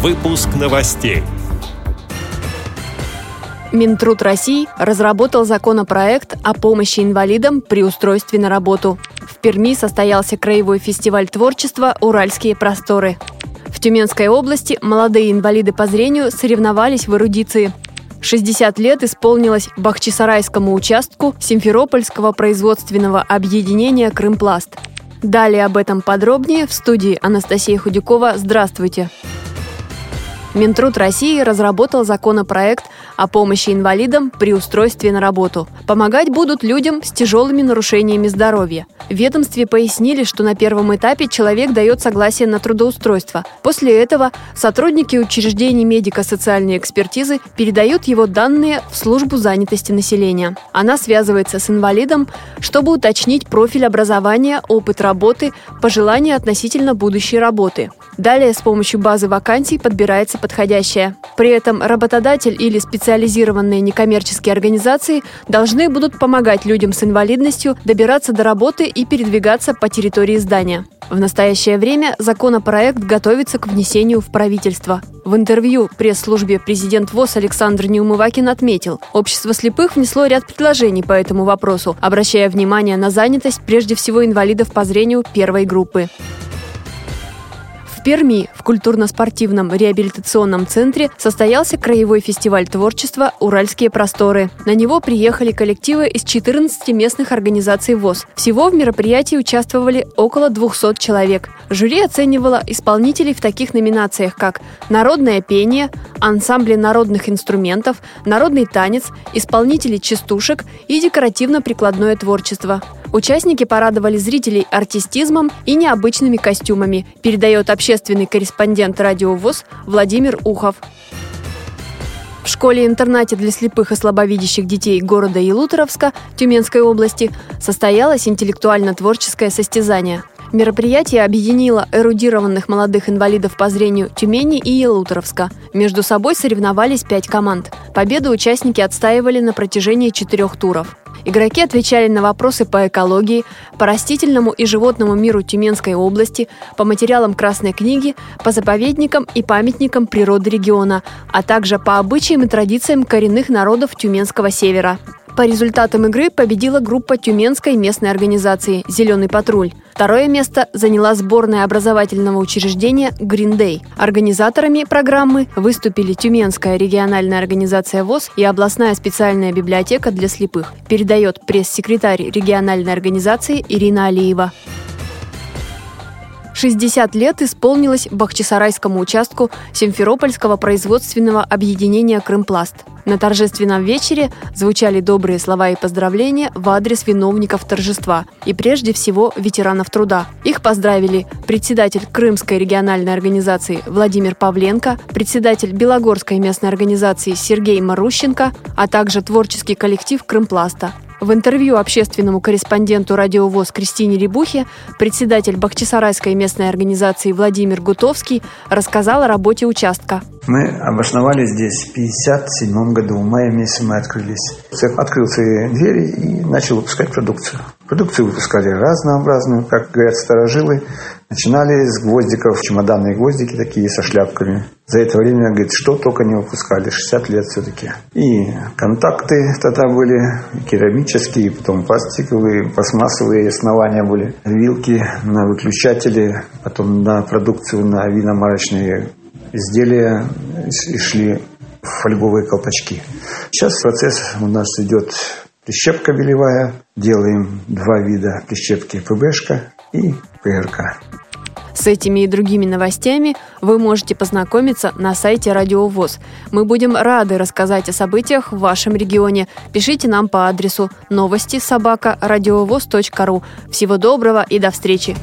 Выпуск новостей. Минтруд России разработал законопроект о помощи инвалидам при устройстве на работу. В Перми состоялся краевой фестиваль творчества «Уральские просторы». В Тюменской области молодые инвалиды по зрению соревновались в эрудиции. 60 лет исполнилось Бахчисарайскому участку Симферопольского производственного объединения «Крымпласт». Далее об этом подробнее в студии Анастасия Худякова. Здравствуйте! Минтруд России разработал законопроект о помощи инвалидам при устройстве на работу. Помогать будут людям с тяжелыми нарушениями здоровья. В ведомстве пояснили, что на первом этапе человек дает согласие на трудоустройство. После этого сотрудники учреждений медико-социальной экспертизы передают его данные в службу занятости населения. Она связывается с инвалидом, чтобы уточнить профиль образования, опыт работы, пожелания относительно будущей работы. Далее с помощью базы вакансий подбирается подходящая. При этом работодатель или специализированные некоммерческие организации должны будут помогать людям с инвалидностью добираться до работы и передвигаться по территории здания. В настоящее время законопроект готовится к внесению в правительство. В интервью пресс-службе президент ВОЗ Александр Неумывакин отметил, общество слепых внесло ряд предложений по этому вопросу, обращая внимание на занятость прежде всего инвалидов по зрению первой группы. В Перми в культурно-спортивном реабилитационном центре состоялся краевой фестиваль творчества «Уральские просторы». На него приехали коллективы из 14 местных организаций ВОЗ. Всего в мероприятии участвовали около 200 человек. Жюри оценивало исполнителей в таких номинациях, как народное пение, ансамбли народных инструментов, народный танец, исполнители частушек и декоративно-прикладное творчество. Участники порадовали зрителей артистизмом и необычными костюмами, передает общественный корреспондент радио ВОЗ Владимир Ухов. В школе-интернате для слепых и слабовидящих детей города Елуторовска Тюменской области состоялось интеллектуально-творческое состязание. Мероприятие объединило эрудированных молодых инвалидов по зрению Тюмени и Елуторовска. Между собой соревновались пять команд. Победу участники отстаивали на протяжении четырех туров. Игроки отвечали на вопросы по экологии, по растительному и животному миру Тюменской области, по материалам Красной книги, по заповедникам и памятникам природы региона, а также по обычаям и традициям коренных народов Тюменского севера. По результатам игры победила группа Тюменской местной организации «Зеленый патруль». Второе место заняла сборная образовательного учреждения «Green Day». Организаторами программы выступили Тюменская региональная организация ВОЗ и областная специальная библиотека для слепых, передает пресс-секретарь региональной организации Ирина Алиева. 60 лет исполнилось Бахчисарайскому участку Симферопольского производственного объединения «Крымпласт». На торжественном вечере звучали добрые слова и поздравления в адрес виновников торжества и прежде всего ветеранов труда. Их поздравили председатель Крымской региональной организации Владимир Павленко, председатель Белогорской местной организации Сергей Марущенко, а также творческий коллектив Крымпласта – в интервью общественному корреспонденту радиовоз Кристине Рябухе председатель Бахчисарайской местной организации Владимир Гутовский рассказал о работе участка. Мы обосновались здесь в 1957 году. В мае месяце мы открылись. Цех открыл свои двери и начал выпускать продукцию. Продукцию выпускали разнообразную, как говорят старожилы. Начинали с гвоздиков, чемоданные гвоздики такие со шляпками. За это время, говорит, что только не выпускали, 60 лет все-таки. И контакты тогда были, керамические, потом пластиковые, пластмассовые основания были. Вилки на выключатели, потом на продукцию, на виномарочные изделия шли фольговые колпачки. Сейчас процесс у нас идет прищепка белевая. Делаем два вида прищепки ПБшка и ПРК. С этими и другими новостями вы можете познакомиться на сайте Радио ВОЗ. Мы будем рады рассказать о событиях в вашем регионе. Пишите нам по адресу новости собака ру. Всего доброго и до встречи!